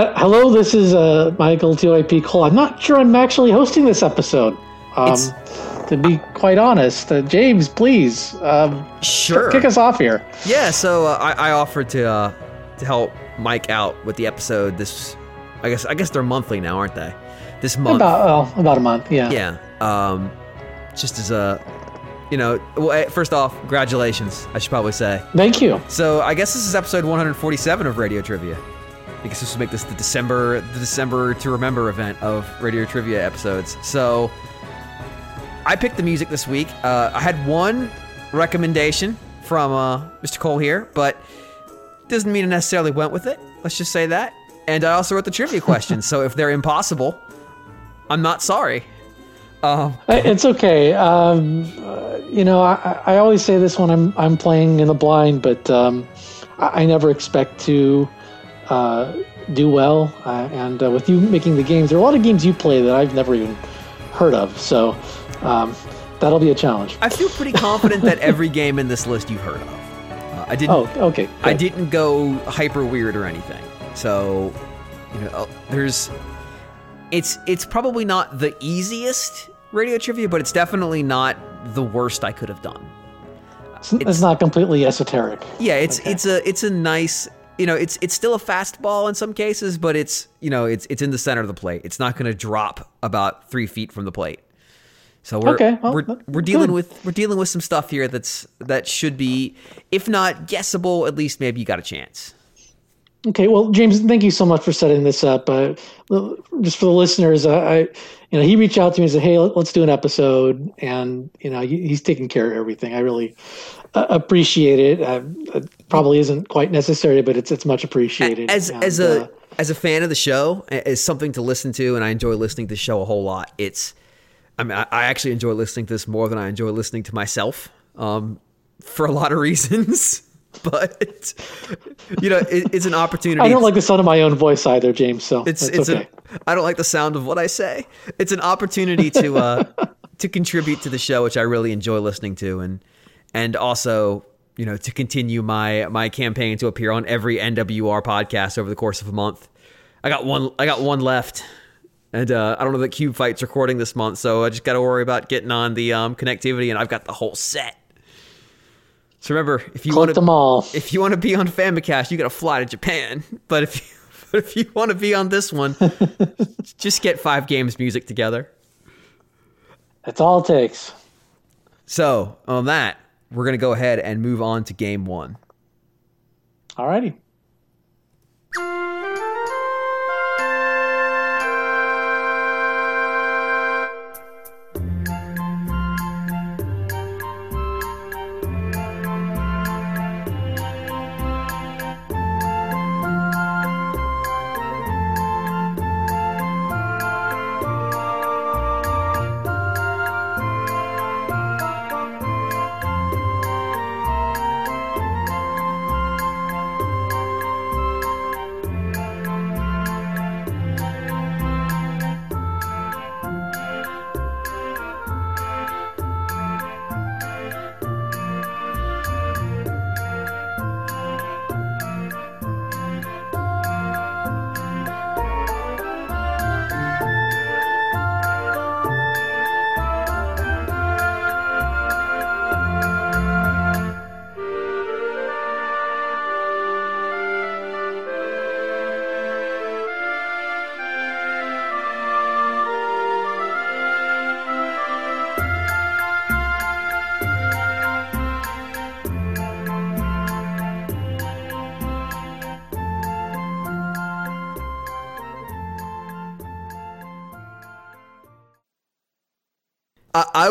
I, hello, this is uh, Michael TYP Cole. I'm not sure I'm actually hosting this episode. Um, to be quite honest, uh, James, please, um, Sure. kick us off here. Yeah, so uh, I, I offered to uh, to help Mike out with the episode. This, I guess, I guess they're monthly now, aren't they? This month. About well, about a month. Yeah. Yeah. Um, just as a, you know, well, eh, first off, congratulations. I should probably say. Thank you. So I guess this is episode 147 of Radio Trivia. I guess this will make this the December the December to remember event of Radio Trivia episodes. So I picked the music this week. Uh, I had one recommendation from uh, Mr. Cole here, but doesn't mean I necessarily went with it. Let's just say that. And I also wrote the trivia questions. so if they're impossible, I'm not sorry. Um, It's okay. Um, uh, you know, I, I always say this when I'm I'm playing in the blind, but um, I, I never expect to uh, do well. Uh, and uh, with you making the games, there are a lot of games you play that I've never even heard of. So um, that'll be a challenge. I feel pretty confident that every game in this list you've heard of. Uh, I didn't. Oh, okay. I didn't go hyper weird or anything. So, you know, uh, there's it's it's probably not the easiest radio trivia, but it's definitely not the worst I could have done. It's, it's not completely esoteric. Yeah, it's Okay. it's a it's a nice you know it's it's still a fastball in some cases, but it's you know it's it's in the center of the plate. It's not going to drop about three feet from the plate. So we're Okay, well, we're, we're dealing good. with we're dealing with some stuff here that's that should be if not guessable, at least maybe you got a chance. Okay, well, James, thank you so much for setting this up. Uh, just for the listeners, uh, I, you know, he reached out to me and said, "Hey, let- let's do an episode," and you know, he, he's taking care of everything. I really uh, appreciate it. It probably isn't quite necessary, but it's it's much appreciated. as And, as a uh, as a fan of the show, as something to listen to, and I enjoy listening to the show a whole lot. It's, I mean, I, I actually enjoy listening to this more than I enjoy listening to myself, um, for a lot of reasons. But you know, it, it's an opportunity. I don't like the sound of my own voice either, James. So it's it's, it's okay. a, I don't like the sound of what I say. It's an opportunity to uh, to contribute to the show, which I really enjoy listening to, and and also you know to continue my my campaign to appear on every NWR podcast over the course of a month. I got one. I got one left, and uh, I don't know that Cube Fight's recording this month, so I just got to worry about getting on the um, connectivity, and I've got the whole set. So remember, if you want to them all. if you want to be on Famicast, you got to fly to Japan. But if you, but if you want to be on this one, just get five games music together. That's all it takes. So on that, we're gonna go ahead and move on to game one. Alrighty. I,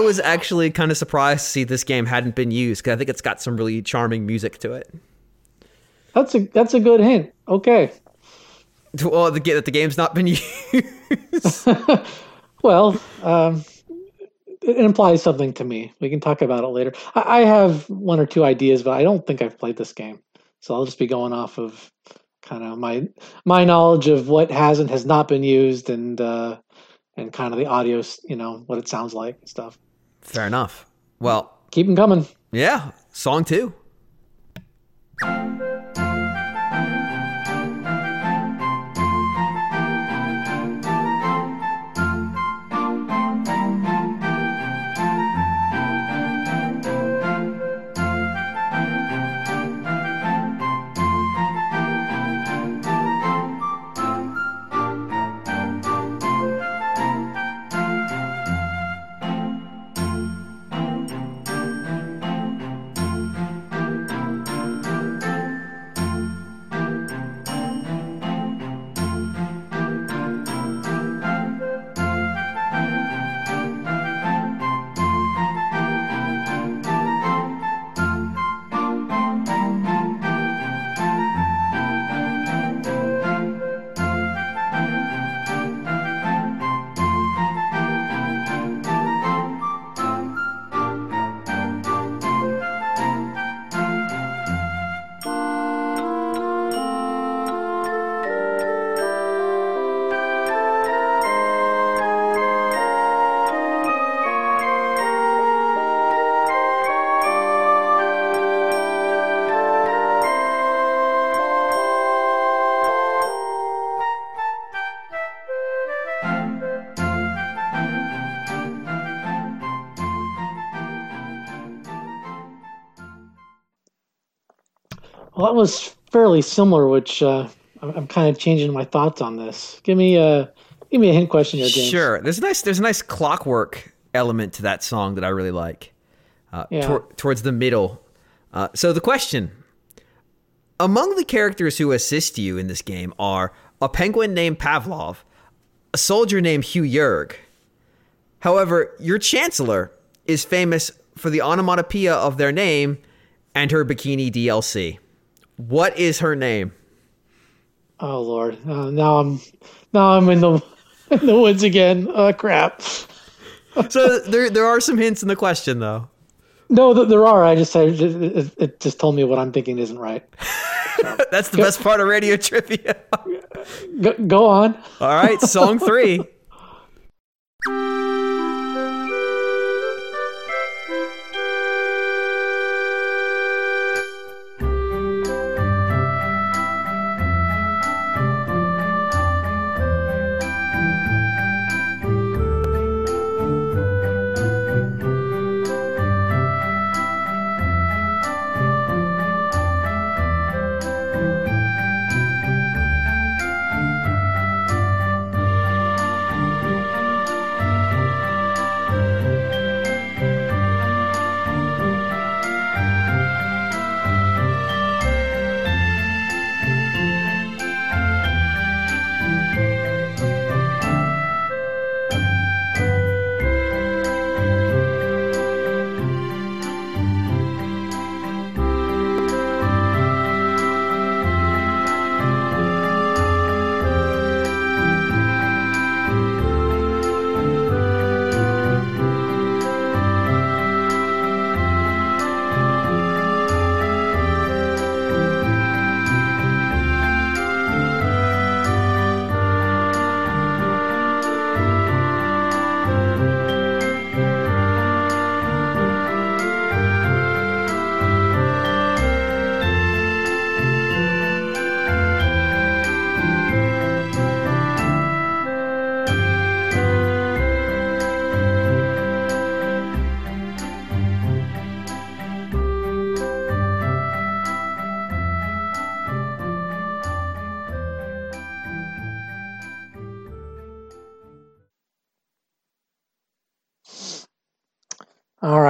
was actually kind of surprised to see this game hadn't been used because I think it's got some really charming music to it. That's a that's a good hint. Okay. Well, the, that the game's not been used. Well, um, it implies something to me. We can talk about it later. I, I have one or two ideas, but I don't think I've played this game, so I'll just be going off of kind of my my knowledge of what has and has not been used, and uh, and kind of the audio, you know, what it sounds like and stuff. Fair enough. Well, Keep them coming. yeah, song two. Well, that was fairly similar, which uh, I'm, I'm kind of changing my thoughts on this. Give me a give me a hint question here, James. Sure. There's a nice there's a nice clockwork element to that song that I really like. Uh, Yeah. tor- towards the middle. Uh, so the question: Among the characters who assist you in this game are a penguin named Pavlov, a soldier named Hugh Yerg. However, your chancellor is famous for the onomatopoeia of their name and her bikini DLC. What is her name? Oh Lord, uh, now I'm now I'm in the in the woods again. Oh crap. So there there are some hints in the question though. No, th- there are. I just I, it, it just told me what I'm thinking isn't right. That's the best part of radio trivia. Go, go on. All right, song three.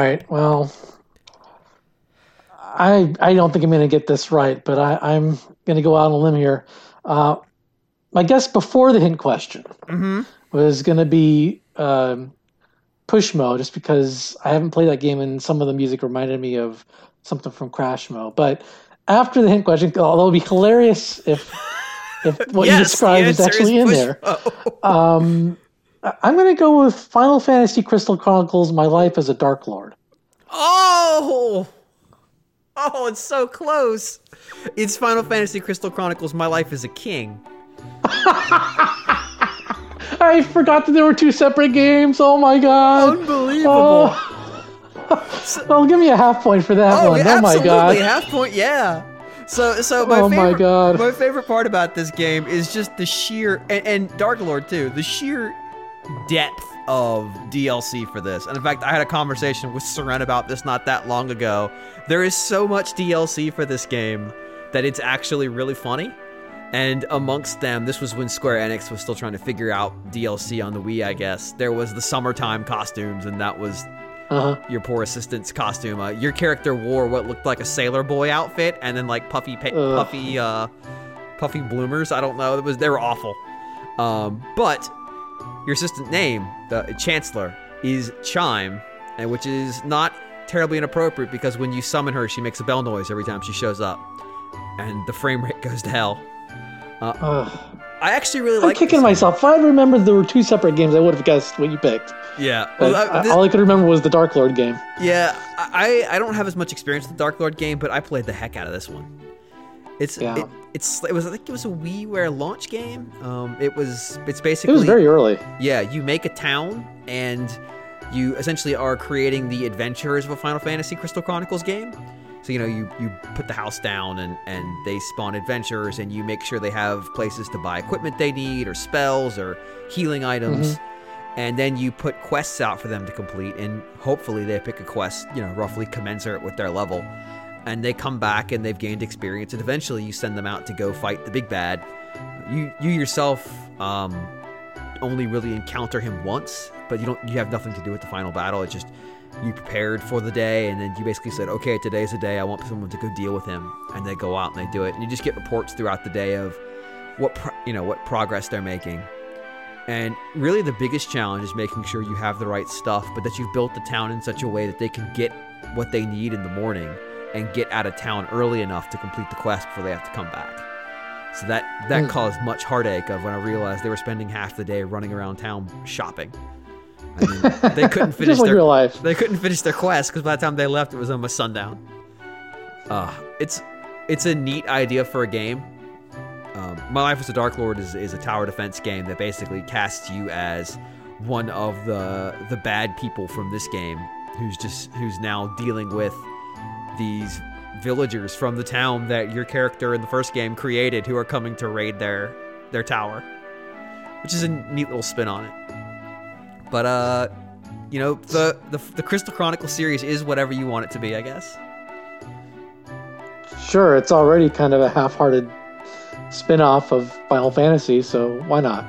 Right. Well, I I don't think I'm going to get this right, but I, I'm going to go out on a limb here. Uh, my guess before the hint question Mm-hmm. was going to be um, Pushmo, just because I haven't played that game and some of the music reminded me of something from Crashmo. But after the hint question, although it'd be hilarious if if what you described is actually in there. Um, I'm going to go with Final Fantasy Crystal Chronicles: My Life as a Dark Lord. Oh, oh, it's so close. It's Final Fantasy Crystal Chronicles: My Life as a King. I forgot that there were two separate games. Oh my god! Unbelievable. Oh. well, give me a half point for that Oh, one. yeah, Oh my absolutely. god! Half point, yeah. So, so my Oh my favorite, God. my favorite part about this game is just the sheer and, and Dark Lord too, the sheer depth of DLC for this. And in fact, I had a conversation with Seren about this not that long ago. There is so much DLC for this game that it's actually really funny. And amongst them, this was when Square Enix was still trying to figure out DLC on the Wii, I guess. There was the summertime costumes, and that was Uh-huh. your poor assistant's costume. Uh, your character wore what looked like a sailor boy outfit, and then like puffy, pa- puffy, uh, puffy bloomers. I don't know. It was they were awful. Um, but your assistant name, the Chancellor, is Chime, and which is not terribly inappropriate because when you summon her, she makes a bell noise every time she shows up, and the frame rate goes to hell. Uh, Ugh. I actually really I'm like. kicking myself. If I remembered there were two separate games, I would have guessed what you picked. Yeah. Well, I- I- this- all I could remember was the Dark Lord game. Yeah, I I don't have as much experience with the Dark Lord game, but I played the heck out of this one. It's Yeah. it, it's it was I think it was a WiiWare launch game. Um, it was it's basically It was very early. yeah. You make a town and you essentially are creating the adventures of a Final Fantasy Crystal Chronicles game. So you know you you put the house down and and they spawn adventures and you make sure they have places to buy equipment they need or spells or healing items. And then you put quests out for them to complete, and hopefully they pick a quest, you know, roughly commensurate with their level. And they come back and they've gained experience, and eventually you send them out to go fight the big bad. You you yourself um, only really encounter him once, but you don't you have nothing to do with the final battle. It's just you prepared for the day, and then you basically said, okay, today's the day. I want someone to go deal with him, and they go out and they do it, and you just get reports throughout the day of what pro- you know what progress they're making. And really, the biggest challenge is making sure you have the right stuff, but that you've built the town in such a way that they can get what they need in the morning and get out of town early enough to complete the quest before they have to come back. So that that Hmm. caused much heartache of when I realized they were spending half the day running around town shopping. I mean, they couldn't finish their life. they couldn't finish their quest because by the time they left, it was almost sundown. Uh, it's it's a neat idea for a game. Um, My Life as a Dark Lord is, is a tower defense game that basically casts you as one of the the bad people from this game, who's just who's now dealing with these villagers from the town that your character in the first game created, who are coming to raid their their tower, which is a neat little spin on it. But uh, you know, the, the the Crystal Chronicle series is whatever you want it to be, I guess. Sure, it's already kind of a half-hearted spin-off of Final Fantasy, so why not?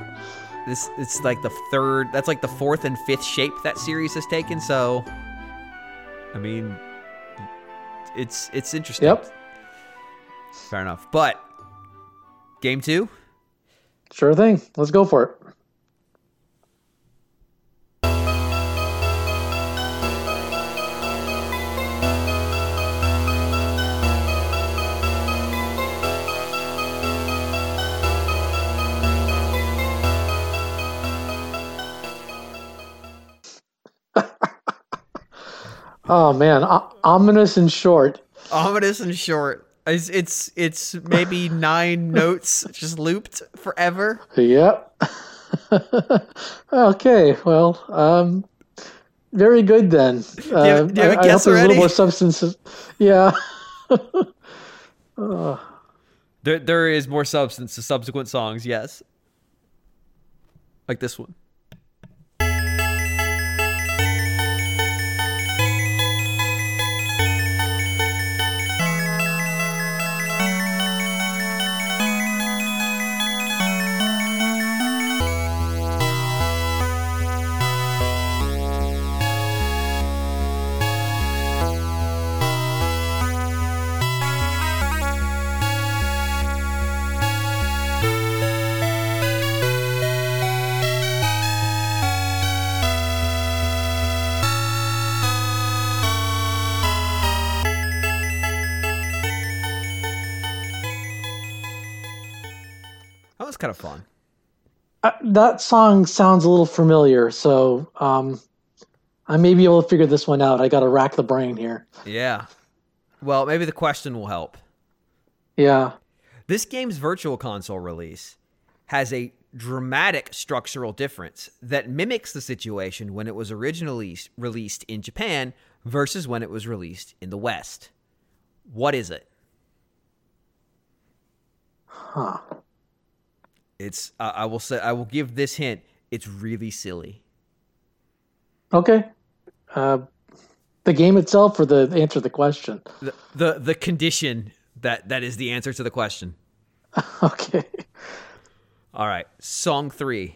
This it's like the third. That's like the fourth and fifth shape that series has taken. So, I mean, it's it's interesting. Yep. Fair enough. But game two. Sure thing. Let's go for it. Oh man, o- ominous and short. Ominous and short. It's it's, it's maybe nine notes just looped forever. Yep. okay, well, um, very good then. Uh, do you have a I- I guess hope there's a little more substance. Yeah. Oh, There there is more substance to subsequent songs. Yes. Like this one. That song sounds a little familiar, so um, I may be able to figure this one out. I got to rack the brain here. Yeah. Well, maybe the question will help. Yeah. This game's virtual console release has a dramatic structural difference that mimics the situation when it was originally released in Japan versus when it was released in the West. What is it? Huh. It's uh, I will say I will give this hint. It's really silly. Okay. Uh, the game itself or the answer to the question? The the, the condition that that is the answer to the question. Okay. All right, song 3.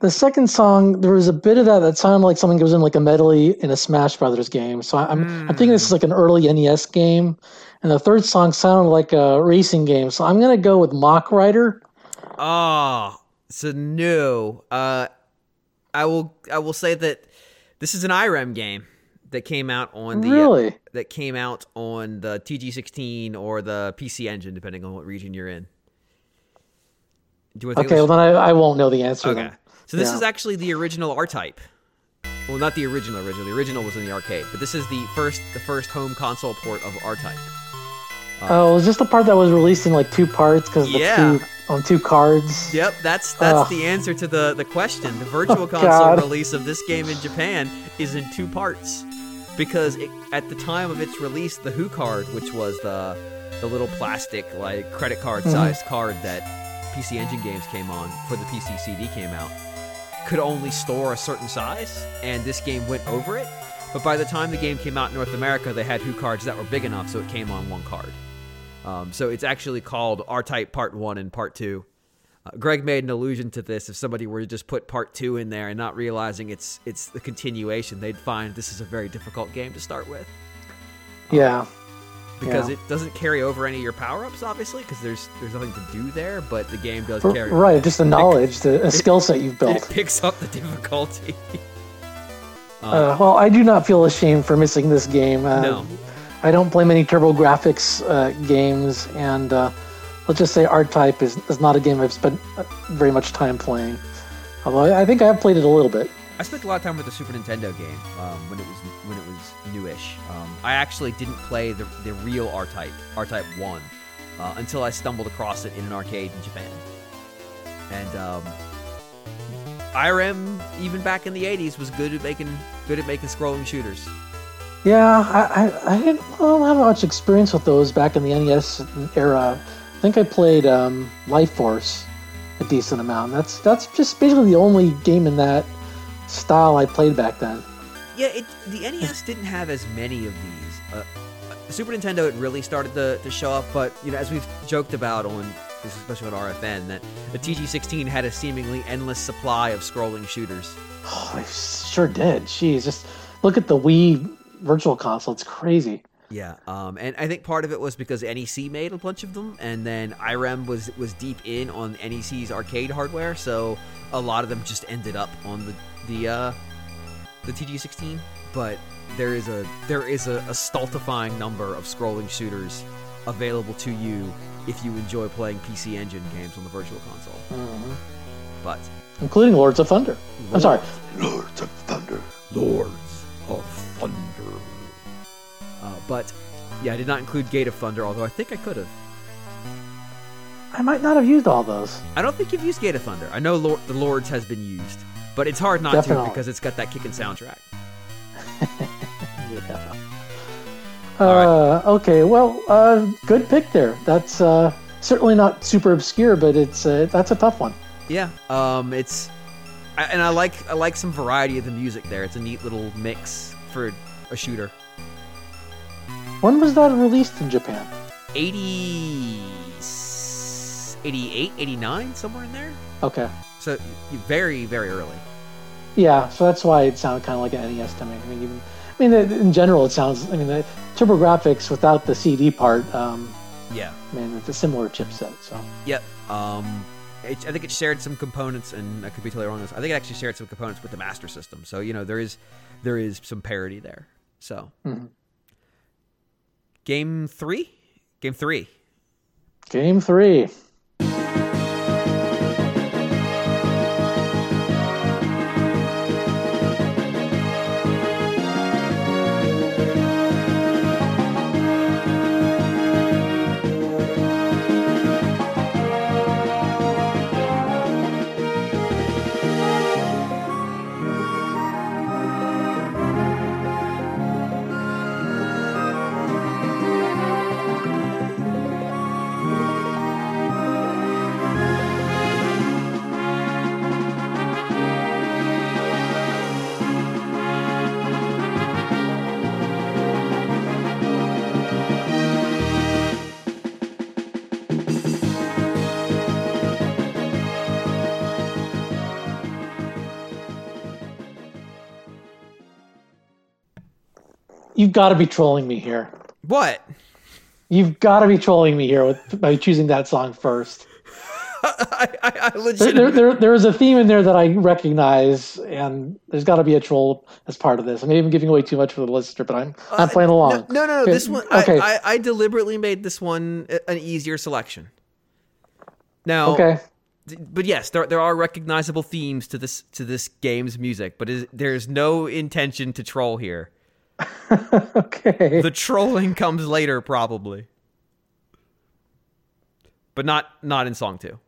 The second song, there was a bit of that that sounded like something goes in like a medley in a Smash Brothers game. So I'm I'm thinking this is like an early NES game, and the third song sounded like a racing game. So I'm gonna go with Mach Rider. Ah, Oh, so no. Uh, I will. I will say that this is an IREM game that came out on the Really? that came out on the TG16 or the PC Engine, depending on what region you're in. Do Okay, well then I, I won't know the answer. Okay. Then. So this Yeah. is actually the original R type. Well, not the original original. The original was in the arcade, but this is the first the first home console port of R type. Oh, is this the part that was released in like two parts because Yeah. two on two cards? Yep, that's that's Ugh. the answer to the the question. The virtual Oh, console God. release of this game in Japan is in two parts because it, at the time of its release, the HuCard, which was the the little plastic like credit card Mm-hmm. sized card that PC Engine games came on for the PC CD came out, could only store a certain size, and this game went over it. But by the time the game came out in North America, they had HuCards that were big enough, so it came on one card. Um, so it's actually called R-Type Part One and Part Two. Uh, Greg made an allusion to this. If somebody were to just put Part Two in there and not realizing it's it's the continuation, they'd find this is a very difficult game to start with Yeah. Because Yeah. it doesn't carry over any of your power-ups, obviously, because there's there's nothing to do there. But the game does carry. Right, just the knowledge, the a skill set you've It built. picks up the difficulty. Uh, well, I do not feel ashamed for missing this game. Uh, No. I don't play many TurboGrafx uh, games, and uh, let's just say R Type is, is not a game I've spent uh, very much time playing. Although I I think I have played it a little bit. I spent a lot of time with the Super Nintendo game um, when it was when it was newish. Um, I actually didn't play the, the real R Type R Type One uh, until I stumbled across it in an arcade in Japan. And um, IREM, even back in the '80s, was good at making good at making scrolling shooters. Yeah, I, I, I didn't don't have much experience with those back in the NES era. I think I played um, Life Force a decent amount. That's that's just basically the only game in that style I played back then. Yeah, it, the NES didn't have as many of these. Uh, uh, Super Nintendo, it really started to, to show up, but you know, as we've joked about on, this especially on RFN, that the TG16 had a seemingly endless supply of scrolling shooters. Oh, I sure did. Jeez, just look at the Wii Virtual Console. It's crazy. Yeah, um, and I think part of it was because NEC made a bunch of them, and then IREM was was deep in on NEC's arcade hardware, so a lot of them just ended up on the the uh, the TG16. But there is a there is a, a stultifying number of scrolling shooters available to you if you enjoy playing PC Engine games on the Virtual Console. Mhm. But Including Lords of Thunder. I'm sorry. Lords of Thunder. Lords of Thunder. Uh, but yeah, I did not include Gate of Thunder, although I think I could have. I might not have used all those. I don't think you've used Gate of Thunder. I know Lord, the Lords has been used, but it's hard not Definitely. to because it's got that kicking soundtrack. Yeah. Uh, okay, well, uh, good pick there. That's uh, certainly not super obscure, but it's uh, that's a tough one. Yeah, um, it's and I like I like some variety of the music there. It's a neat little mix for a shooter. When was that released in Japan? 80, 88, 89, somewhere in there. Okay. So very very early. Yeah, so that's why it sounded kind of like an NES to me. I mean, even, I mean, in general, it sounds. I mean, the TurboGrafx without the CD part. Um, Yeah. I mean, it's a similar chipset. So Yep. Um, it, I think it shared some components, and I could be totally wrong on this. I think it actually shared some components with the Master System. So you know there is there is some parity there. So Mhm. game three, game three. game three. You've got to be trolling me here. What? You've got to be trolling me here with by choosing that song first. I, I, I There, legit. there, there, there is a theme in there that I recognize, and there's got to be a troll as part of this. I'm even giving away too much for the listener, but I'm I'm uh, playing along. No, no, no. Okay, This one, okay. I, I, I deliberately made this one an easier selection. Now, Okay, but yes, there there are recognizable themes to this to this game's music, but is, there's no intention to troll here. okay. The trolling comes later, probably, but not not in song two.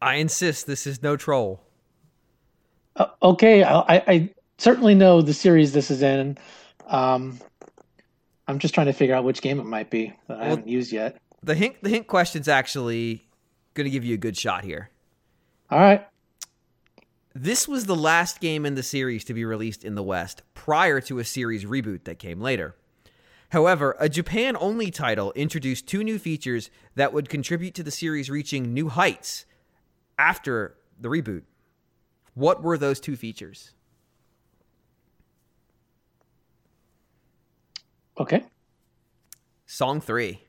I insist. This is no troll. Uh, okay, I, I certainly know the series this is in. Um, I'm just trying to figure out which game it might be that I haven't used yet. The hint the hint question's actually going to give you a good shot here. All right. This was the last game in the series to be released in the West prior to a series reboot that came later. However, a Japan only title introduced two new features that would contribute to the series reaching new heights after the reboot. What were those two features? Okay. Song 3.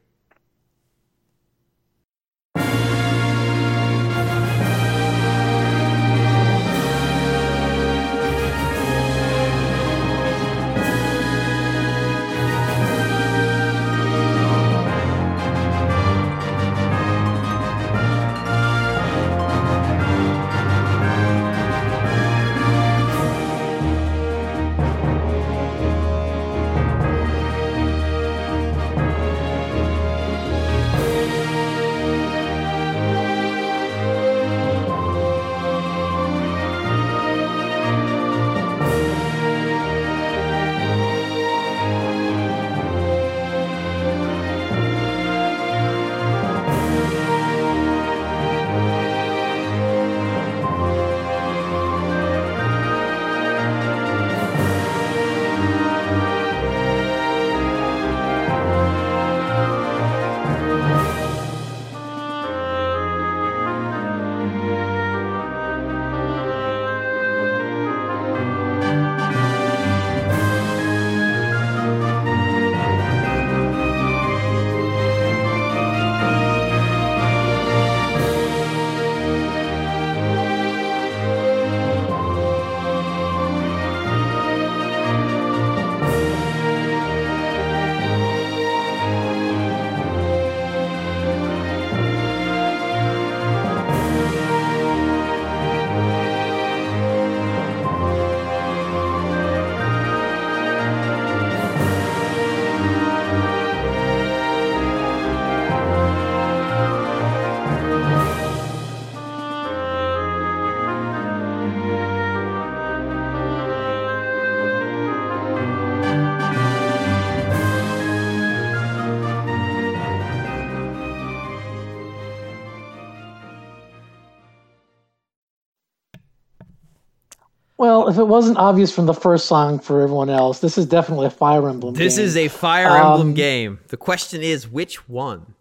If it wasn't obvious from the first song for everyone else, this is definitely a Fire Emblem. This game. is a Fire Um, Emblem game. The question is which one?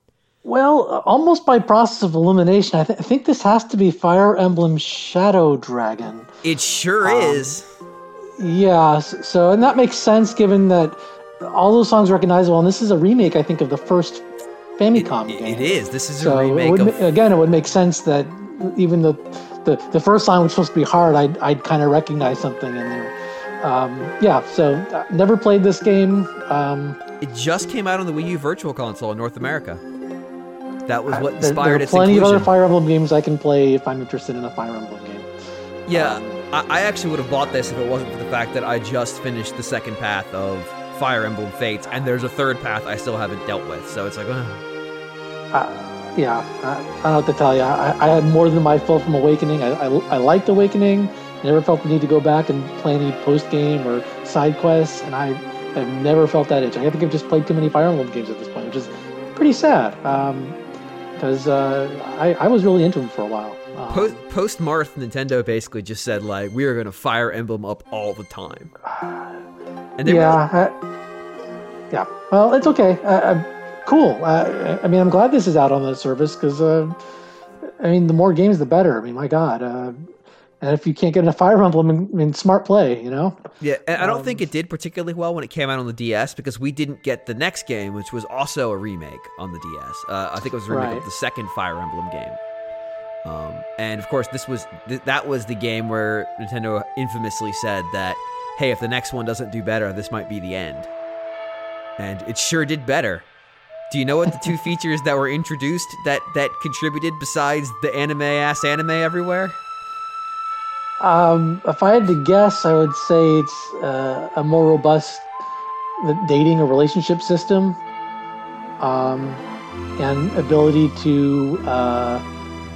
well, almost by process of elimination. I, th- I think this has to be Fire Emblem Shadow Dragon. It sure Um, is. Yeah, so and that makes sense given that all those songs are recognizable, and this is a remake, I think, of the first Famicom It- game. it is. This is a So it remake would, of again, it would make sense that even the the, the first song was supposed to be hard. I'd I'd kind of recognize something in there. Um, yeah, so uh, never played this game. Um, It just came out on the Wii U Virtual Console in North America. That was what Uh, there, inspired there are plenty inclusion. of other Fire Emblem games I can play if I'm interested in a Fire Emblem game. Yeah, Um, I, I actually would have bought this if it wasn't for the fact that I just finished the second path of Fire Emblem Fates, and there's a third path I still haven't dealt with. So it's like, uh, Uh, yeah, I, I don't know what to tell you. I, I had more than my fill from Awakening. I, I, I liked Awakening. Never felt the need to go back and play any post game or side quests, and I have never felt that itch. I think I've just played too many Fire Emblem games at this point, which is pretty sad. Because uh, I, I was really into them for a while. Um, post post Marth, Nintendo basically just said like, we are going to Fire Emblem up all the time. And they yeah, I, yeah. Well, it's okay. Uh, cool. Uh, I mean, I'm glad this is out on the service because, uh, I mean, the more games, the better. I mean, my God. Uh, and if you can't get a Fire Emblem, in, in smart play, you know. Yeah, and I don't Um, think it did particularly well when it came out on the DS because we didn't get the next game, which was also a remake on the DS. Uh, I think it was a remake Right. of the second Fire Emblem game. Um, and of course, this was th- that was the game where Nintendo infamously said that, "Hey, if the next one doesn't do better, this might be the end." And it sure did better. Do you know what the two features that were introduced that that contributed besides the anime ass anime everywhere? Um, if I had to guess, I would say it's uh, a more robust dating or relationship system, um, and ability to uh,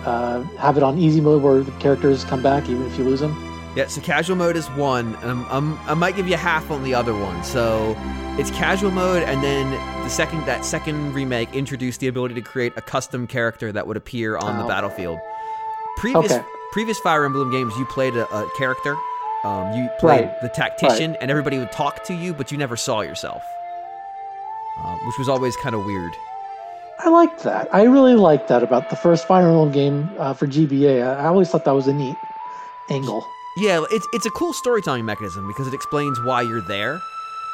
uh, have it on easy mode where the characters come back even if you lose them. Yeah, so casual mode is one, and I'm, I'm, I might give you half on the other one. So it's casual mode, and then the second that second remake introduced the ability to create a custom character that would appear on the Oh. battlefield. Previous Okay. previous Fire Emblem games, you played a, a character, um, you played Right. the tactician, and everybody would talk to you, but you never saw yourself, uh, which was always kind of weird. I liked that. I really liked that about the first Fire Emblem game uh, for GBA. I always thought that was a neat angle. Yeah, it's it's a cool storytelling mechanism because it explains why you're there,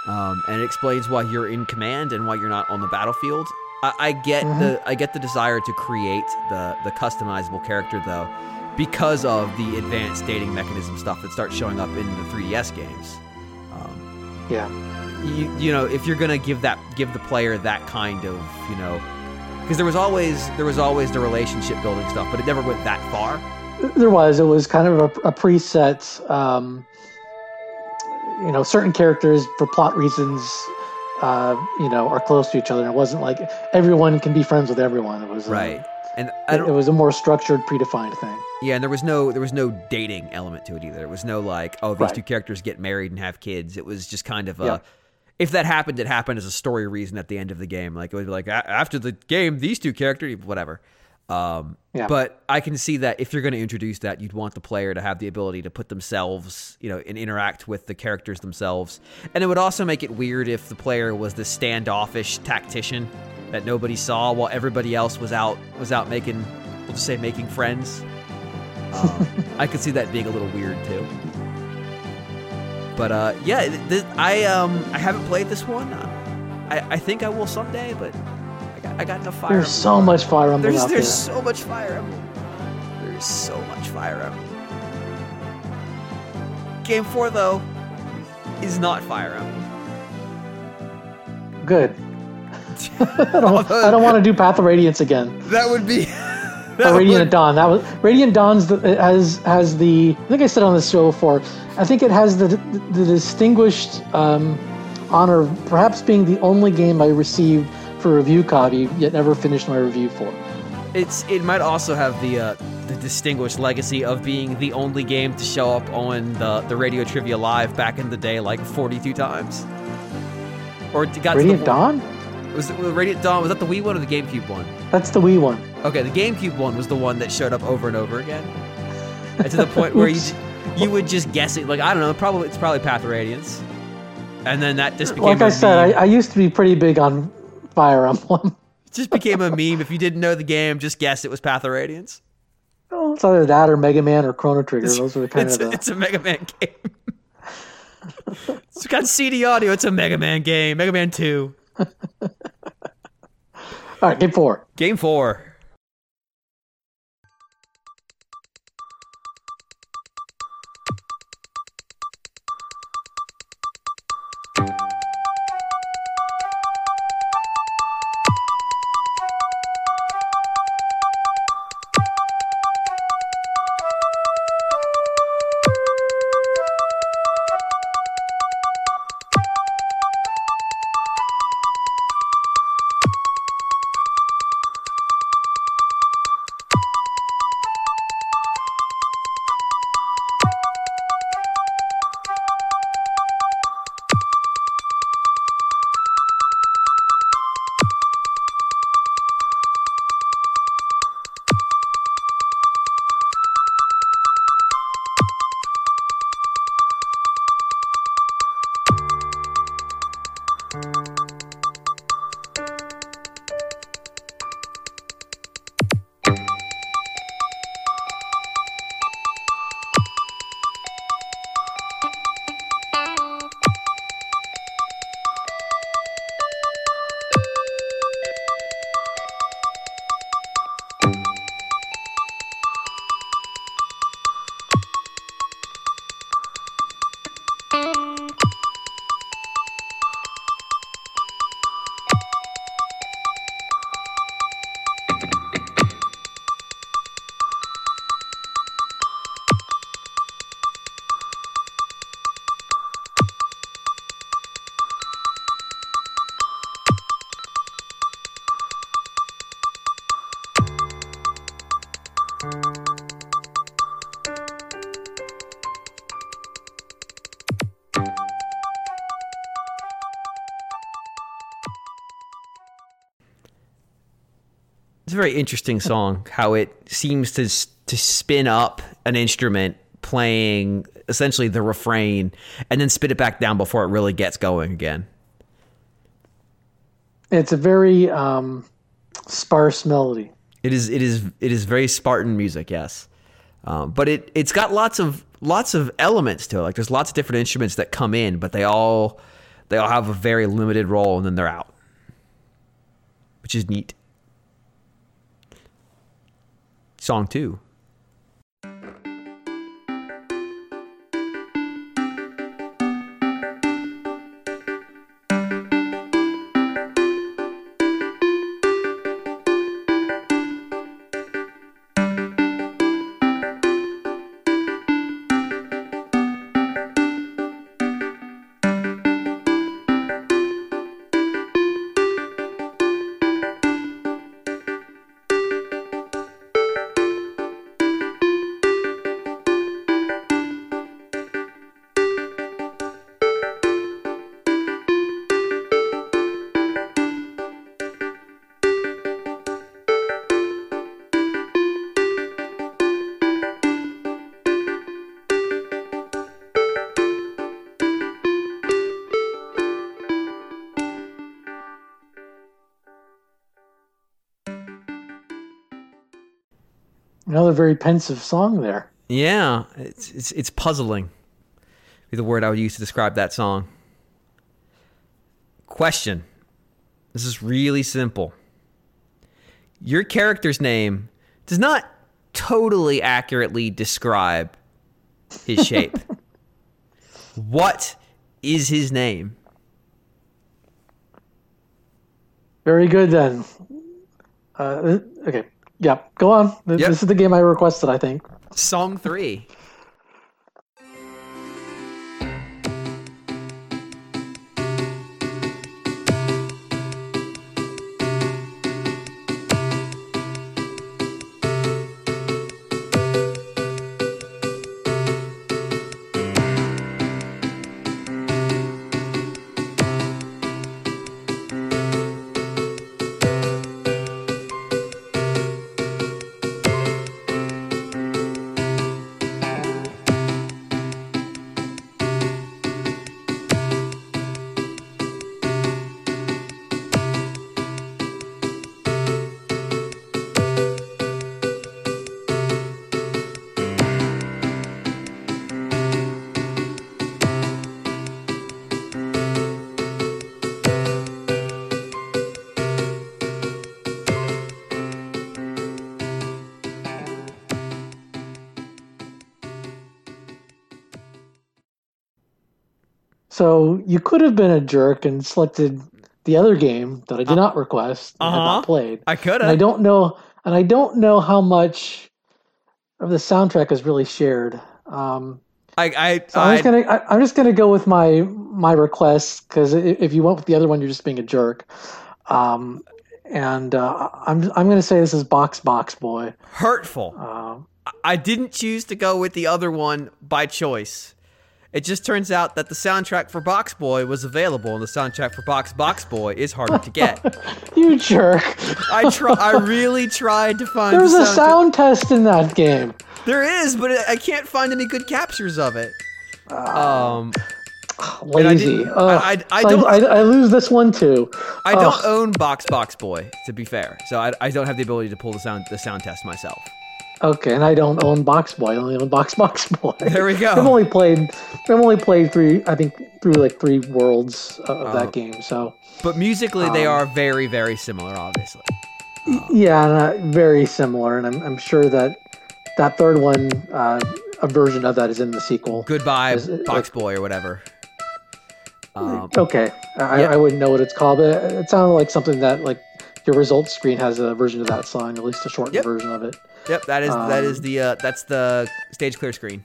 um, and it explains why you're in command and why you're not on the battlefield. I, I get the I get the desire to create the the customizable character though, because of the advanced dating mechanism stuff that starts showing up in the 3DS games. Um, Yeah. you, you know if you're gonna give that give the player that kind of you know because there was always there was always the relationship building stuff but it never went that far There was. It was kind of a, a preset. Um, you know, certain characters for plot reasons, uh, you know, are close to each other. It wasn't like everyone can be friends with everyone. It was right and I It, was a more structured, predefined thing. Yeah, and there was no there was no dating element to it either. It was no like, oh, these Right. two characters get married and have kids. It was just kind of a Yeah. if that happened, it happened as a story reason at the end of the game. Like it would be like "A- after the game, these two characters, whatever. Um, Yeah. But I can see that if you're going to introduce that, you'd want the player to have the ability to put themselves, you know, and interact with the characters themselves. And it would also make it weird if the player was the standoffish tactician that nobody saw while everybody else was out was out making, we'll just say making friends. Um, I could see that being a little weird too. But uh, yeah, I um I haven't played this one. I I think I will someday, but I got I got enough fire. There's Emblem so much Fire Emblem There's there's there. so much Fire Emblem. There's so much Fire Emblem. Game four though is not Fire Emblem. Good. I don't, I don't want to do Path of Radiance again. That would be. Or Radiant Dawn. That was Radiant Dawn's the, has has the. I think I said on this show before. I think it has the the distinguished um, honor of perhaps being the only game I received for review copy yet never finished my review for. It's it might also have the uh, the distinguished legacy of being the only game to show up on the the Radio Trivia Live back in the day like 42 times. Or it got Radiant Dawn. Was it was Radiant Dawn? Was that the Wii one or the GameCube one? That's the Wii one. Okay, the GameCube one was the one that showed up over and over again. And to the point where you you would just guess it like I don't know, probably it's probably Path of Radiance. And then that just became Like I said, I. I used to be pretty big on Fire Emblem. It just became a meme. If you didn't know the game, just guess it was Path of Radiance. Oh, it's either that or Mega Man or Chrono Trigger. Those are the kind it's, of the. it's a Mega Man game. it's got CD audio. It's a Mega Man game. Mega Man 2. All right, game four. Game 4. It's a very interesting song. How it seems to to spin up an instrument playing essentially the refrain and then spit it back down before it really gets going again. It's a very um, sparse melody. It is it is it is very Spartan music, yes, um, but it it's got lots of lots of elements to it. Like there's lots of different instruments that come in, but they all they all have a very limited role, and then they're out, which is neat. Song two. Very pensive song there. Yeah, it's it's it's puzzling. Be the word I would use to describe that song. Question. This is really simple. Your character's name does not totally accurately describe his shape. what is his name? Very good then. Uh, okay. Yeah, go on. Yep. This is the game I requested, I think. Song 3. So you could have been a jerk and selected the other game that I did not request and had uh-huh. not played. I could And I don't know, and I don't know how much of the soundtrack is really shared. Um, I I, so I'm just gonna, I, I'm just gonna go with my my request because if you went with the other one, you're just being a jerk. Um, and uh, I'm I'm gonna say this is Box Box Boy. hurtful. Um, I didn't choose to go with the other one by choice. It just turns out that the soundtrack for Box Boy was available, and the soundtrack for Box Box Boy is harder to get. you jerk! I try. I really tried to find. There's the a sound test in that game. There is, but I can't find any good captures of it. Um, Lazy. didn't- I- I- I don't- I, I lose this one too. I don't own Box Box Boy, to be fair, so I, I don't have the ability to pull the sound the sound test myself. Okay, and I don't own Box Boy. I only own Box Box Boy. There we go. I've only played. I've only played three. I think through like three worlds of Oh. that game. So But musically, they Um, are very, very similar, obviously. yeah, uh, very similar. And I'm, I'm sure that that third one, uh, a version of that is in the sequel. Goodbye, it- Box Boy, or whatever. Um, Okay, I, Yeah. I wouldn't know what it's called, but it sounded like something that like your results screen has a version of that song, at least a shortened Yep. version of it. Yep, that is that is Um, the uh, that's the stage clear screen.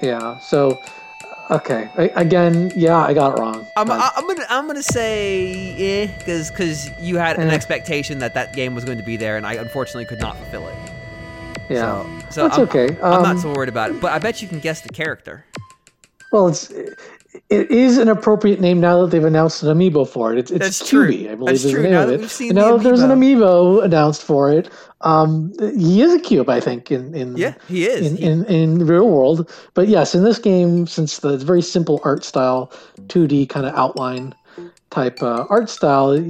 Yeah. So, okay, I, again, yeah, I got it wrong. I'm, I- I'm gonna I'm gonna say eh, because because you had an Eh. expectation that that game was going to be there, and I unfortunately could not fulfill it. yeah. So, so That's I'm, okay. I'm Um, not so worried about it, but I bet you can guess the character. Well, it's it is an appropriate name now that they've announced an amiibo for it. It's, it's That's. I believe That's is true. the name Now of it. we've seen And the now that there's an amiibo. announced for it. Um, he is a cube, I think, in in Yeah, he is. in, He- in in the real world. But yes, in this game, since the very simple art style, 2D kind of outline type uh, art style, it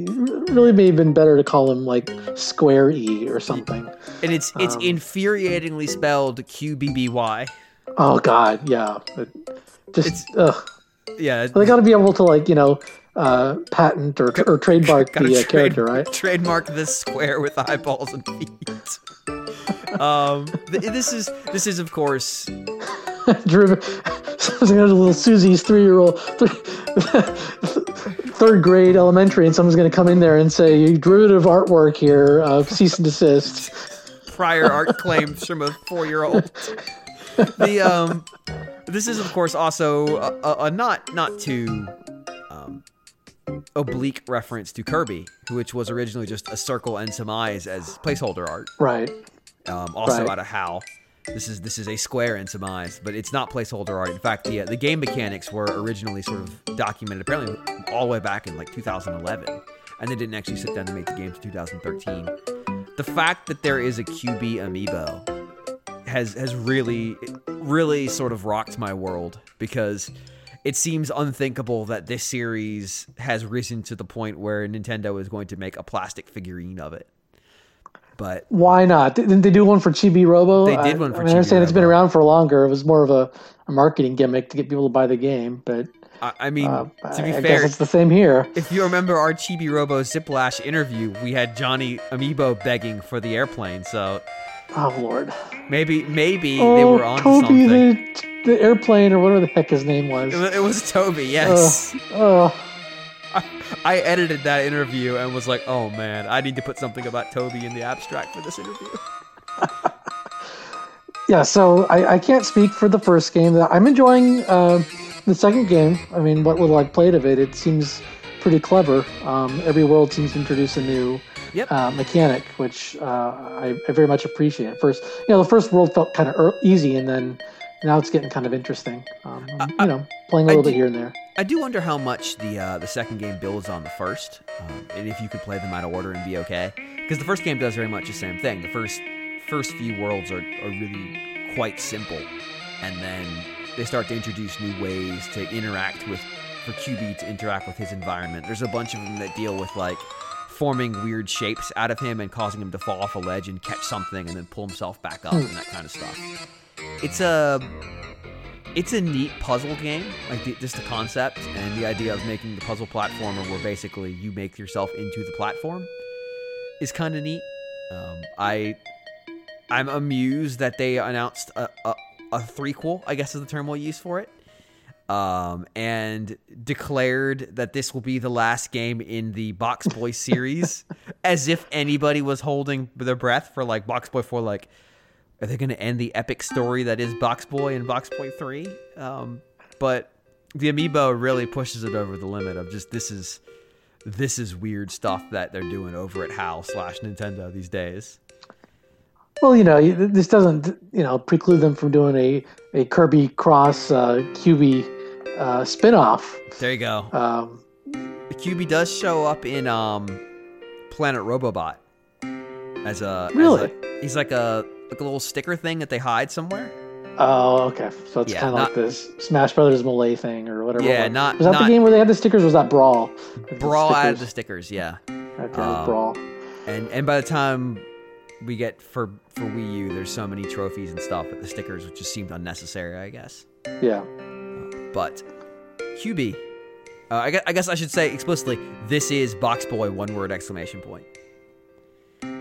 really may have been better to call him like Square E or something. and it's it's um, infuriatingly spelled Q B B Y. Oh God, yeah. It just It's- ugh. Yeah, They got to be able to like you know uh, patent or, or trademark the uh, trade- character, right? Trademark this square with eyeballs and feet. um, th- this is this is of course Drew, so there's a little Susie's three-year-old, third grade elementary, and someone's going to come in there and say, You "Derivative artwork here, uh, cease and desist." prior art claims from a four-year-old. The um, this is of course also a, a, not not too um, oblique reference to Kirby, which was originally just a circle and some eyes as placeholder art. Right. um, also Right. out of HAL. This is this is a square and some eyes, but it's not placeholder art. In fact, the uh, the game mechanics were originally sort of documented apparently all the way back in like 2011, and they didn't actually sit down to make the game to 2013. The fact that there is a Qbby amiibo has has really really sort of rocked my world because it seems unthinkable that this series has risen to the point where Nintendo is going to make a plastic figurine of it. But Why not? Didn't they do one for Chibi Robo? They did one for I, mean, I understand Chibi it's been around for longer. It was more of a, a marketing gimmick to get people to buy the game, but I, I mean, uh, to be fair, it's the same here. if you remember our Chibi Robo Ziplash interview, we had Johnny Amiibo begging for the airplane. So Oh Lord! maybe, maybe oh, they were on Toby, something. the the airplane or whatever the heck his name was. It It was Toby, yes. Oh, I edited that interview and was like, oh man, I need to put something about Toby in the abstract for this interview. yeah. So I, I can't speak for the first game. I'm enjoying uh, the second game. I mean, what little I've played of it, it seems pretty clever. Um, every world seems to introduce a new Yep. uh, mechanic, which uh, I, I very much appreciate. First, you know, the first world felt kind of easy, and then now it's getting kind of interesting. Um, you know, playing a I little do- bit here and there. I do wonder how much the uh, the second game builds on the first, um, and if you could play them out of order and be okay. Because the first game does very much the same thing. The first first few worlds are, are really quite simple, and then they start to introduce new ways to interact with for Qbby to interact with his environment. There's a bunch of them that deal with like forming weird shapes out of him and causing him to fall off a ledge and catch something and then pull himself back up and that kind of stuff. It's a it's a neat puzzle game, like the, just the concept and the idea of making the puzzle platformer where basically you make yourself into the platform is kind of neat. Um, I I'm amused that they announced a, a a threequel, I guess is the term we'll use for it, um, and declared that this will be the last game in the Box Boy series, as if anybody was holding their breath for like Box Boy 4. like are they going to end the epic story that is Box Boy and Box Boy 3? Um, but the amiibo really pushes it over the limit of just this is this is weird stuff that they're doing over at HAL slash Nintendo these days. Well, you know, this doesn't, you know, preclude them from doing a, a Kirby Cross uh, Qbby uh, spin-off. There you go. Um, The Qbby does show up in um, Planet Robobot as a as Really? a- he's like a like a little sticker thing that they hide somewhere. oh, okay. So it's Yeah, kind of like this Smash Brothers Melee thing or whatever. Yeah, not- Was that not- the game where they had the stickers? Or was that Brawl? Brawl added the stickers. yeah. Okay, um, Brawl. And and by the time we get for for Wii U, there's so many trophies and stuff that the stickers which just seemed unnecessary, I guess. Yeah. But Qbby, uh, I, guess, I guess I should say explicitly, this is Box Boy one word exclamation point.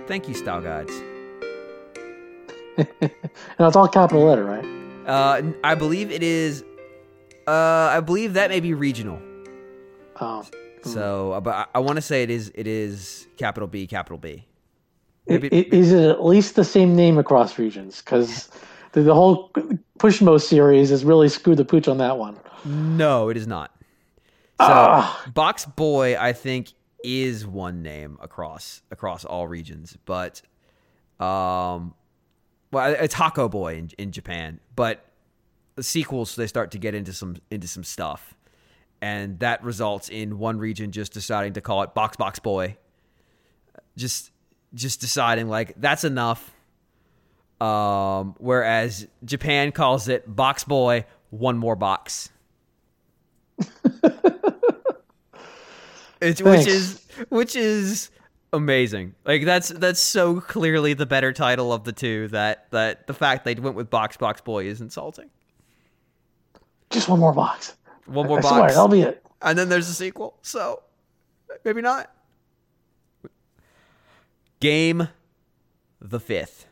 Thank you, Style Guides. and it's all capital letter, right? Uh, I believe it is. Uh, I believe that may be regional. Um, So, uh, but I, I want to say it is. It is capital B, capital B. Maybe- i- is it at least the same name across regions? Because the, the whole Pushmo series has really screwed the pooch on that one. No, it is not. So Ah. Box Boy, I think, is one name across across all regions, but um, well, it's Hako Boy in, in Japan. But the sequels, they start to get into some into some stuff. and that results in one region just deciding to call it Box Box Boy. Just just deciding like that's enough. Um, whereas Japan calls it box boy, one more box. which is which is amazing. Like that's that's so clearly the better title of the two that that the fact they went with box box boy is insulting. Just one more box. One more I, I box. Swear, that'll be it. And then there's a sequel. So maybe not. Game the 5th.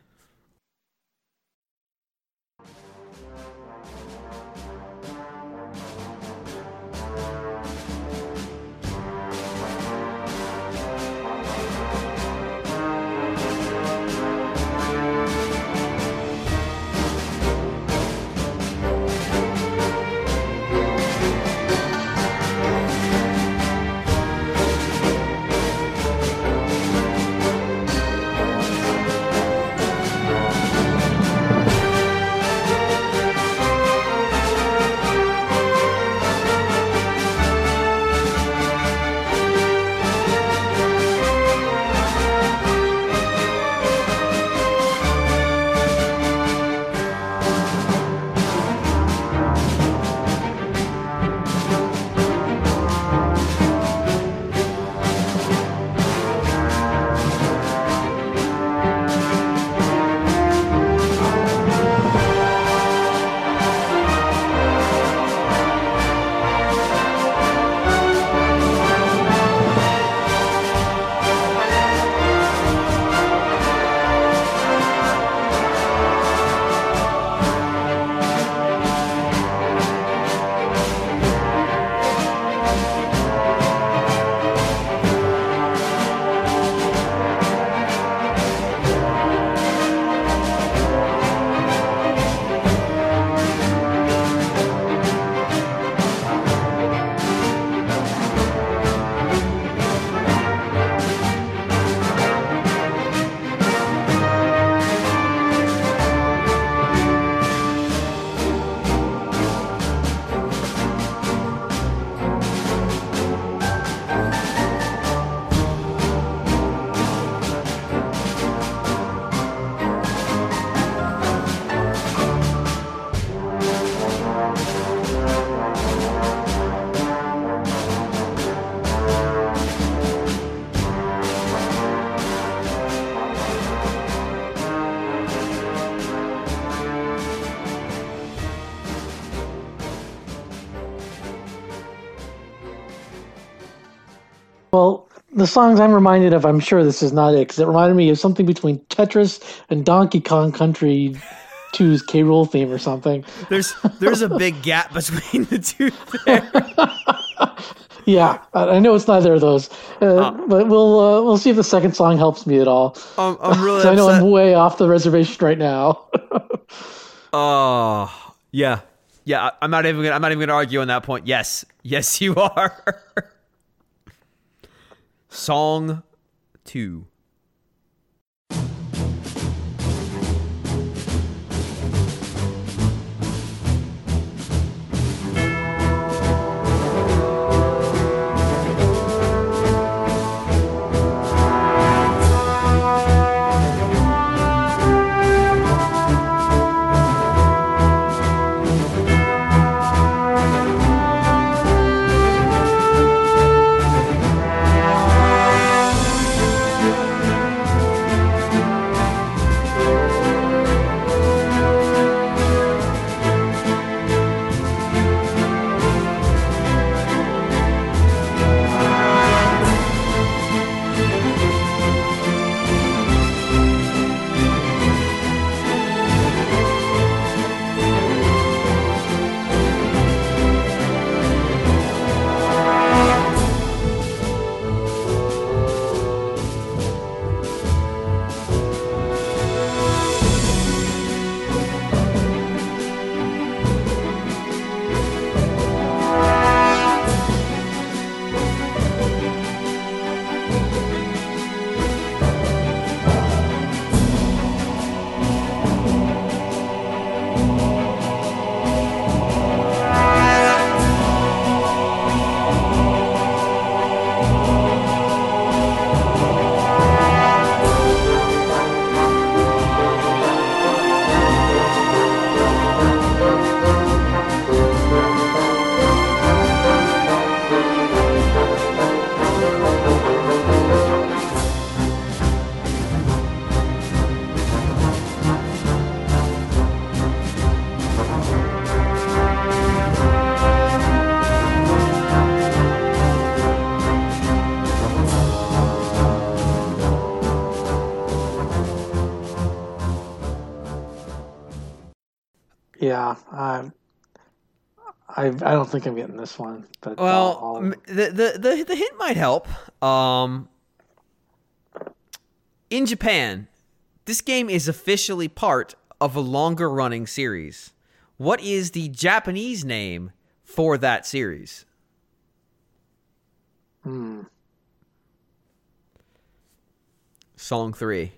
The songs I'm reminded of, I'm sure this is not it, because it reminded me of something between Tetris and Donkey Kong Country 2's K. Rool theme or something. There's there's a big gap between the two there. yeah, I know it's neither of those, uh, but we'll uh, we'll see if the second song helps me at all. I'm, I'm really. I know I'm way off the reservation right now. Oh yeah, yeah. I'm not even. Gonna, I'm not even going to argue on that point. Yes, yes, you are. Song 2. I, I don't think I'm getting this one. But Well, I'll- I'll- the, the the the hint might help. Um, in Japan, this game is officially part of a longer running series. What is the Japanese name for that series? hmm. Song three.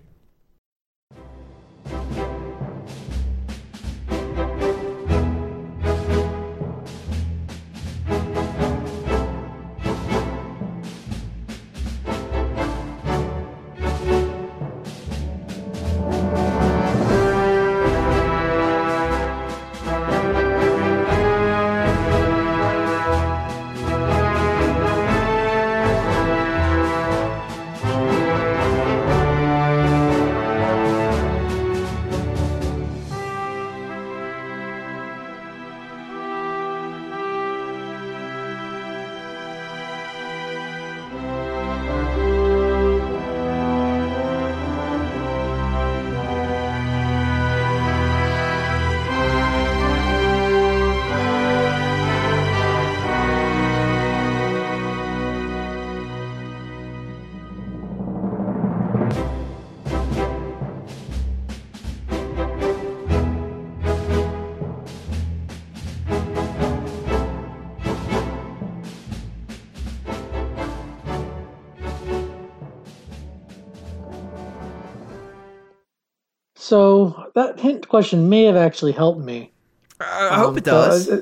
So that hint question may have actually helped me. I I hope Um, it does. so, uh,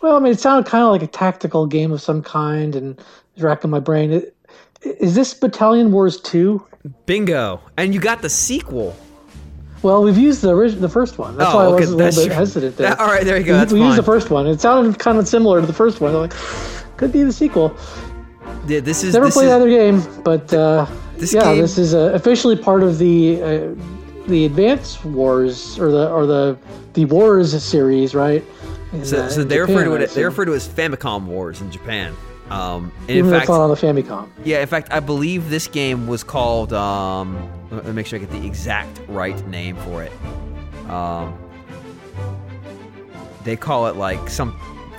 well, I mean, it sounded kind of like a tactical game of some kind, and it's racking my brain. It, is this Battalion Wars two? Bingo! And you got the sequel. Well, we've used the original, the first one. That's Oh, why I okay, was a little bit true. hesitant there. That- all right, there you go, We, that's we used the first one. It sounded kind of similar to the first one. I'm like, could be the sequel. Yeah, this is Never this played is, either game, but uh, This yeah, game- this is uh, officially part of the uh, the Advance Wars or the or the the Wars series, right? In, So, uh, so they refer to it. They refer to it as Famicom Wars in Japan. Um, and Even in fact, it's on the Famicom. yeah, in fact, I believe this game was called. Um, let me make sure I get the exact right name for it. Um, they call it like some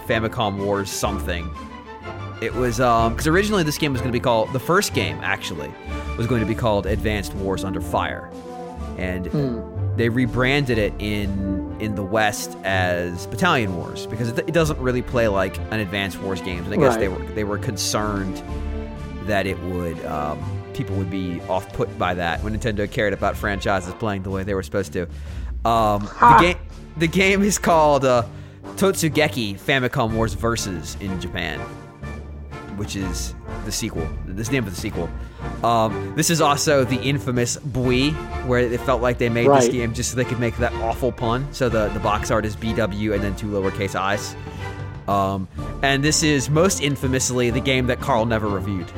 Famicom Wars something. It was um because originally this game was going to be called the first game actually was going to be called Advance Wars Under Fire, and Hmm. they rebranded it in in the West as Battalion Wars because it, it doesn't really play like an Advance Wars game. And I guess they were they were concerned that it would um, people would be off put by that when Nintendo cared about franchises playing the way they were supposed to. Um, the game the game is called uh, Totsugeki Famicom Wars Versus in Japan, which is the sequel. This is the name of the sequel. Um, this is also the infamous BWii, where it felt like they made this game just so they could make that awful pun. So the, the box art is BW and then two lowercase i's. Um, and this is most infamously the game that Carl never reviewed.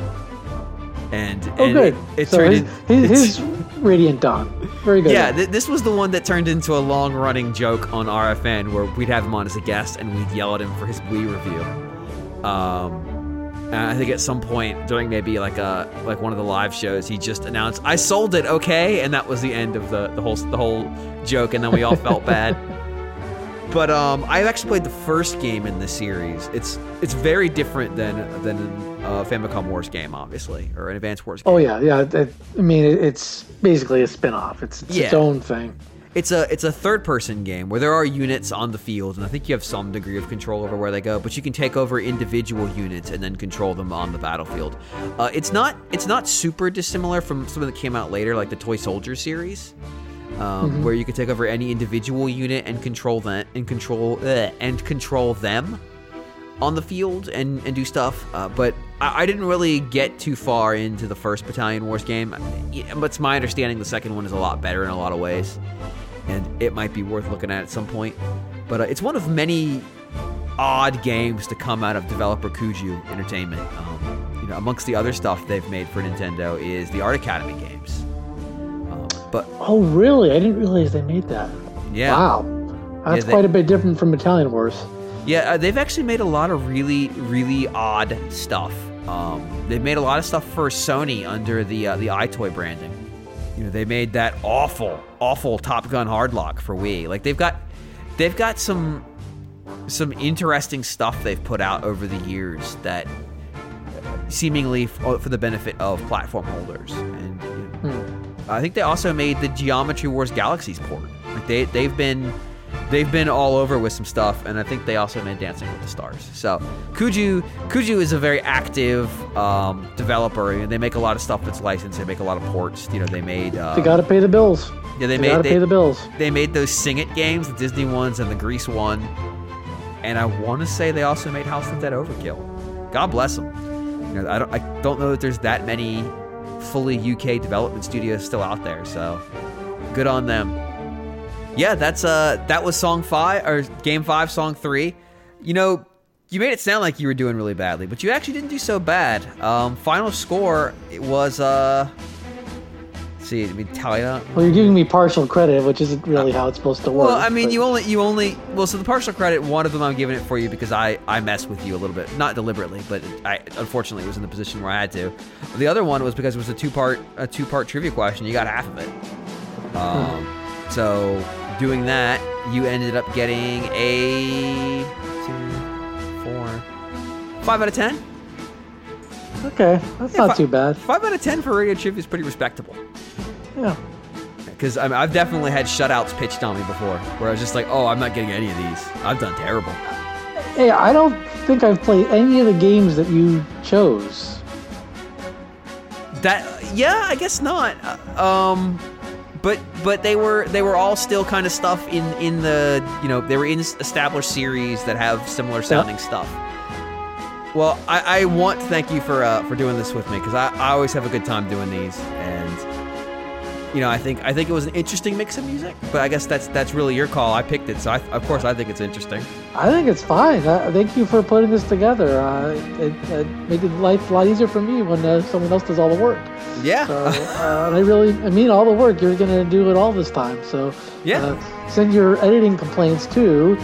And, Oh, and good. It, it so turned his, in, his, it's- his Radiant Dawn. Very good. yeah, th- this was the one that turned into a long running joke on RFN where we'd have him on as a guest and we'd yell at him for his Wii review. Um, and I think at some point during maybe like a like one of the live shows, he just announced, "I sold it, okay," and that was the end of the the whole the whole joke, and then we all felt bad. But um, I've actually played the first game in the series. It's it's very different than than a Famicom Wars game, obviously, or an Advance Wars game. Oh yeah, yeah. I mean, it's basically a spin-off. It's, it's its own thing. It's a it's a third person game where there are units on the field, and I think you have some degree of control over where they go. But you can take over individual units and then control them on the battlefield. Uh, it's not it's not super dissimilar from something that came out later, like the Toy Soldier series, um, where you can take over any individual unit and control them and control uh, and control them on the field and, and do stuff. Uh, but I, I didn't really get too far into the first Battalion Wars game. Yeah, But it's my understanding the second one is a lot better in a lot of ways, and it might be worth looking at at some point. But uh, it's one of many odd games to come out of developer Kuju Entertainment. Um, you know, amongst the other stuff they've made for Nintendo is the Art Academy games. Um, but Oh really? I didn't realize they made that. yeah, Wow, that's they- quite a bit different from Battalion Wars. Yeah, uh, they've actually made a lot of really, really odd stuff. Um, they've made a lot of stuff for Sony under the uh, the EyeToy branding. You know, they made that awful, awful Top Gun Hardlock for Wii. Like they've got, they've got some some interesting stuff they've put out over the years that seemingly f- for the benefit of platform holders. And you know, I think they also made the Geometry Wars Galaxies port. Like they they've been they've been all over with some stuff, and I think they also made Dancing with the Stars. So Kuju Kuju is a very active um, developer, and they make a lot of stuff that's licensed. They make a lot of ports. You know, they made uh, They got to pay the bills. yeah they, They, made got to they, pay the bills. they made those Sing It games, the Disney ones and the Grease one, and I want to say they also made House of the Dead Overkill. God bless them. You know, I don't I don't know that there's that many fully UK development studios still out there, so good on them. Yeah, that's uh that was song five or game five, song three. You know, you made it sound like you were doing really badly, but you actually didn't do so bad. Um, final score it was uh. let's See, let me tally up. Well, you're giving me partial credit, which isn't really how it's supposed to work. Well, I mean, but- you only you only well, so the partial credit, one of them I'm giving it for you because I I messed with you a little bit, not deliberately, but I unfortunately was in the position where I had to. The other one was because it was a two part a two part trivia question. You got half of it. Um, so doing that, you ended up getting a two, four, five out of ten. Okay, that's Yeah, not too bad. Five out of ten for radio trivia is pretty respectable. Yeah. Because I mean, I've definitely had shutouts pitched on me before, where I was just like, "Oh, I'm not getting any of these. I've done terrible." Hey, I don't think I've played any of the games that you chose. That yeah, I guess not. Uh, Um, but but they were they were all still kind of stuff in in the you know they were in established series that have similar sounding stuff. Well, I, I want to thank you for uh, for doing this with me because I, I always have a good time doing these and. You know, I think I think it was an interesting mix of music, but I guess that's that's really your call. I picked it, so I, of course I think it's interesting. I think it's fine. Uh, thank you for putting this together. Uh, it, it made life a lot easier for me when uh, someone else does all the work. Yeah, So, uh, and I really, I mean, all the work. You're going to do it all this time. So, Yeah. uh, send your editing complaints to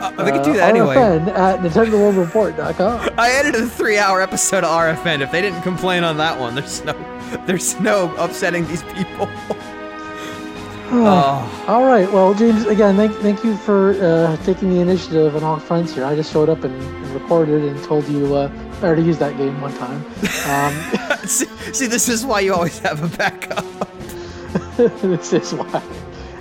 uh, they could do that anyway. RFN at NintendoWorldReport.com. I edited a three-hour episode of RFN. If they didn't complain on that one, there's no, there's no upsetting these people. oh, All right. Well, James, again, thank, thank you for uh, taking the initiative and all friends here. I just showed up and, and recorded and told you uh, I already used that game one time. Um, see, see, this is why you always have a backup. this is why.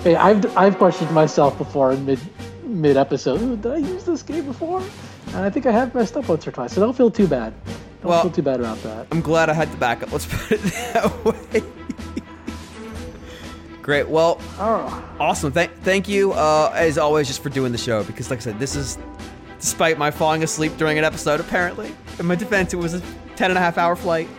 Hey, I've I've questioned myself before in mid mid episode. "Ooh, Did I use this game before? And I think I have messed up once or twice. So don't feel too bad. Don't Well- feel too bad about that. I'm glad I had the backup. Let's put it that way. Great. Well, Oh, awesome. Thank, thank you, uh, as always, just for doing the show. Because, like I said, this is, despite my falling asleep during an episode, apparently. In my defense, it was a 10 and a half hour flight.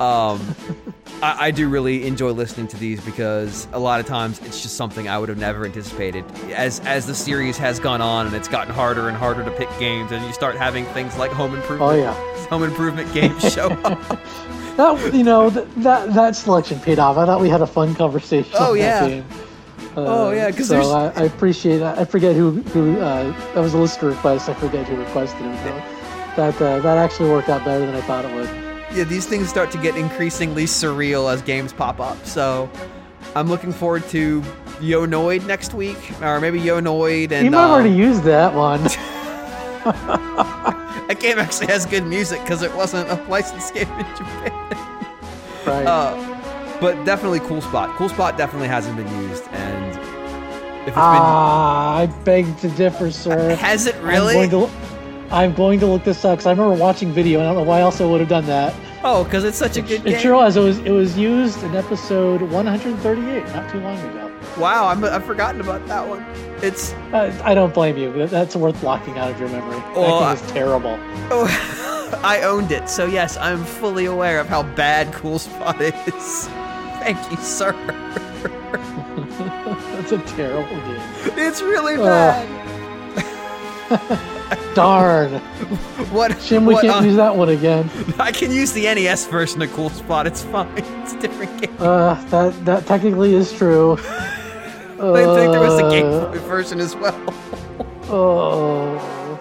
Um, I, I do really enjoy listening to these because a lot of times it's just something I would have never anticipated. As as the series has gone on and it's gotten harder and harder to pick games, and you start having things like Home Improvement, oh yeah. Home Improvement games show up. That you know th- that that selection paid off. I thought we had a fun conversation. Oh, on yeah. Uh, Oh, yeah, 'cause so there's- I, I appreciate. I forget who who uh, that was a listener request. I forget who requested it. That uh, that actually worked out better than I thought it would. Yeah, these things start to get increasingly surreal as games pop up. So I'm looking forward to Yo Noid next week, or maybe Yo Noid and you might have um, already used that one. that game actually has good music because it wasn't a licensed game in Japan. right. Uh, but definitely cool spot. Cool spot definitely hasn't been used, and if it's ah, I beg to differ, sir. has it really? I'm going to, I'm going to look this up because I remember watching video, and I don't know why else I would have done that. oh, because it's such a good It game. sure was. It was it was used in episode 138, not too long ago. Wow, I'm, I've forgotten about that one. It's Uh, I don't blame you. That's worth blocking out of your memory. Well, that game is terrible. Oh, I owned it, so yes, I'm fully aware of how bad Cool Spot is. Thank you, sir. That's a terrible game. It's really bad. Darn. What? Shame we what, can't uh, use that one again. I can use the NES version of Cool Spot. It's fine. It's a different game. Uh, that that technically is true. I think there was a Game Uh, version as well. Oh.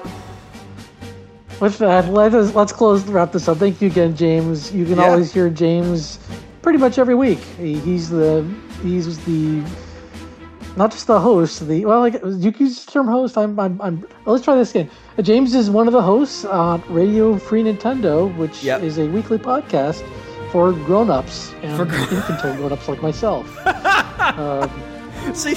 With that, let us let's close wrap this up. Thank you again, James. You can Yeah. always hear James pretty much every week. He, he's the he's the not just the host. The well, like you can use the term host. I'm, I'm, I'm. Let's try this again. Uh, James is one of the hosts on Radio Free Nintendo, which Yep. is a weekly podcast for grown-ups and For grown- infantile grown-ups like myself. um, See,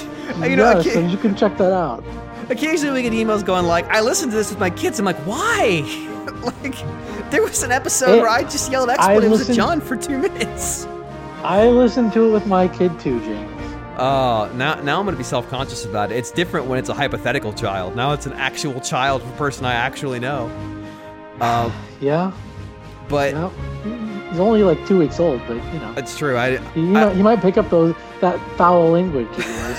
you know, yes, you can check that out. occasionally we get emails going like, "I listened to this with my kids." I'm like, "Why?" like, there was an episode Hey, where I just yelled expletives at John for two minutes. I listened to it with my kid too, James. Oh, now now I'm gonna be self-conscious about it. It's different when it's a hypothetical child. Now it's an actual child, a person I actually know. Uh, Yeah, but yeah. He's only like two weeks old, but you know, it's true. I, he, I- might, he might pick up those that foul language of yours.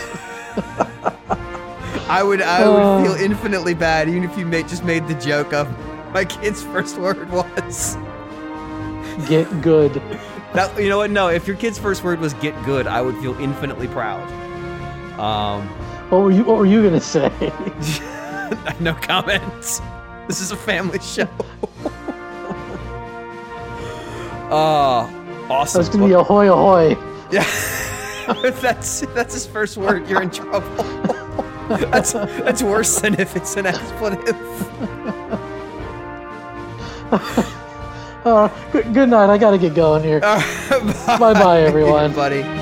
I would I would feel infinitely bad even if you made, just made the joke of my kid's first word was Get good. that. You know what? No, if your kid's first word was "get good," I would feel infinitely proud. Um, What were you? What were you gonna say? no comments. This is a family show. Oh, awesome. That's gonna be ahoy ahoy. Yeah. if that's that's his first word, you're in trouble. that's that's worse than if it's an expletive. Uh, good, night. I gotta get going here. Bye-bye, everyone. buddy.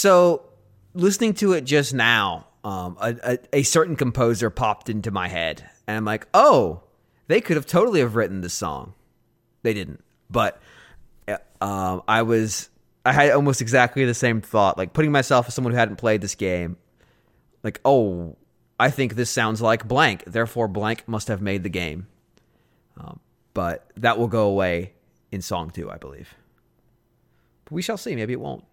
So, listening to it just now, um, a, a, a certain composer popped into my head, and I'm like, oh, they could have totally have written this song. They didn't, but uh, um, I was, I had almost exactly the same thought, like putting myself as someone who hadn't played this game, like, oh, I think this sounds like blank, therefore blank must have made the game. Um, but that will go away in song two, I believe. But we shall see. Maybe it won't.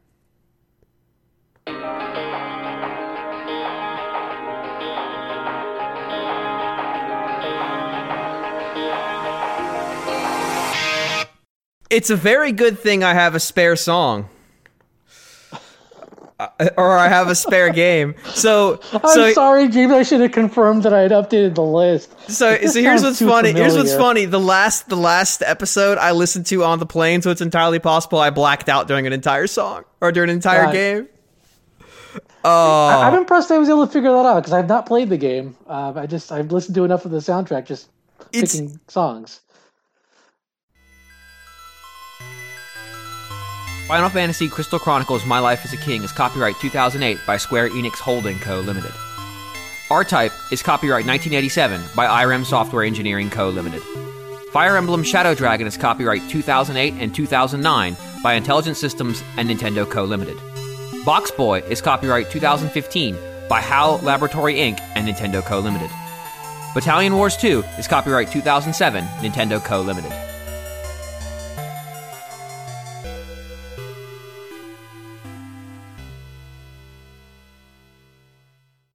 It's a very good thing I have a spare song. Uh, or I have a spare game. So, I'm so sorry, James. I should have confirmed that I had updated the list. So, This so here's what's funny. Here's what's funny. The last, the last episode I listened to on the plane, so it's entirely possible I blacked out during an entire song or during an entire game. Oh, I'm impressed I was able to figure that out because I've not played the game. Uh, I just I've listened to enough of the soundtrack, just It's- picking songs. Final Fantasy Crystal Chronicles My Life as a King is copyright 2008 by Square Enix Holding Co. Limited. R-Type is copyright 1987 by IREM Software Engineering Co. Limited. Fire Emblem Shadow Dragon is copyright 2008 and 2009 by Intelligent Systems and Nintendo Co. Limited. Box Boy is copyright 2015 by HAL Laboratory Inc. and Nintendo Co. Limited. Battalion Wars 2 is copyright 2007, Nintendo Co. Limited.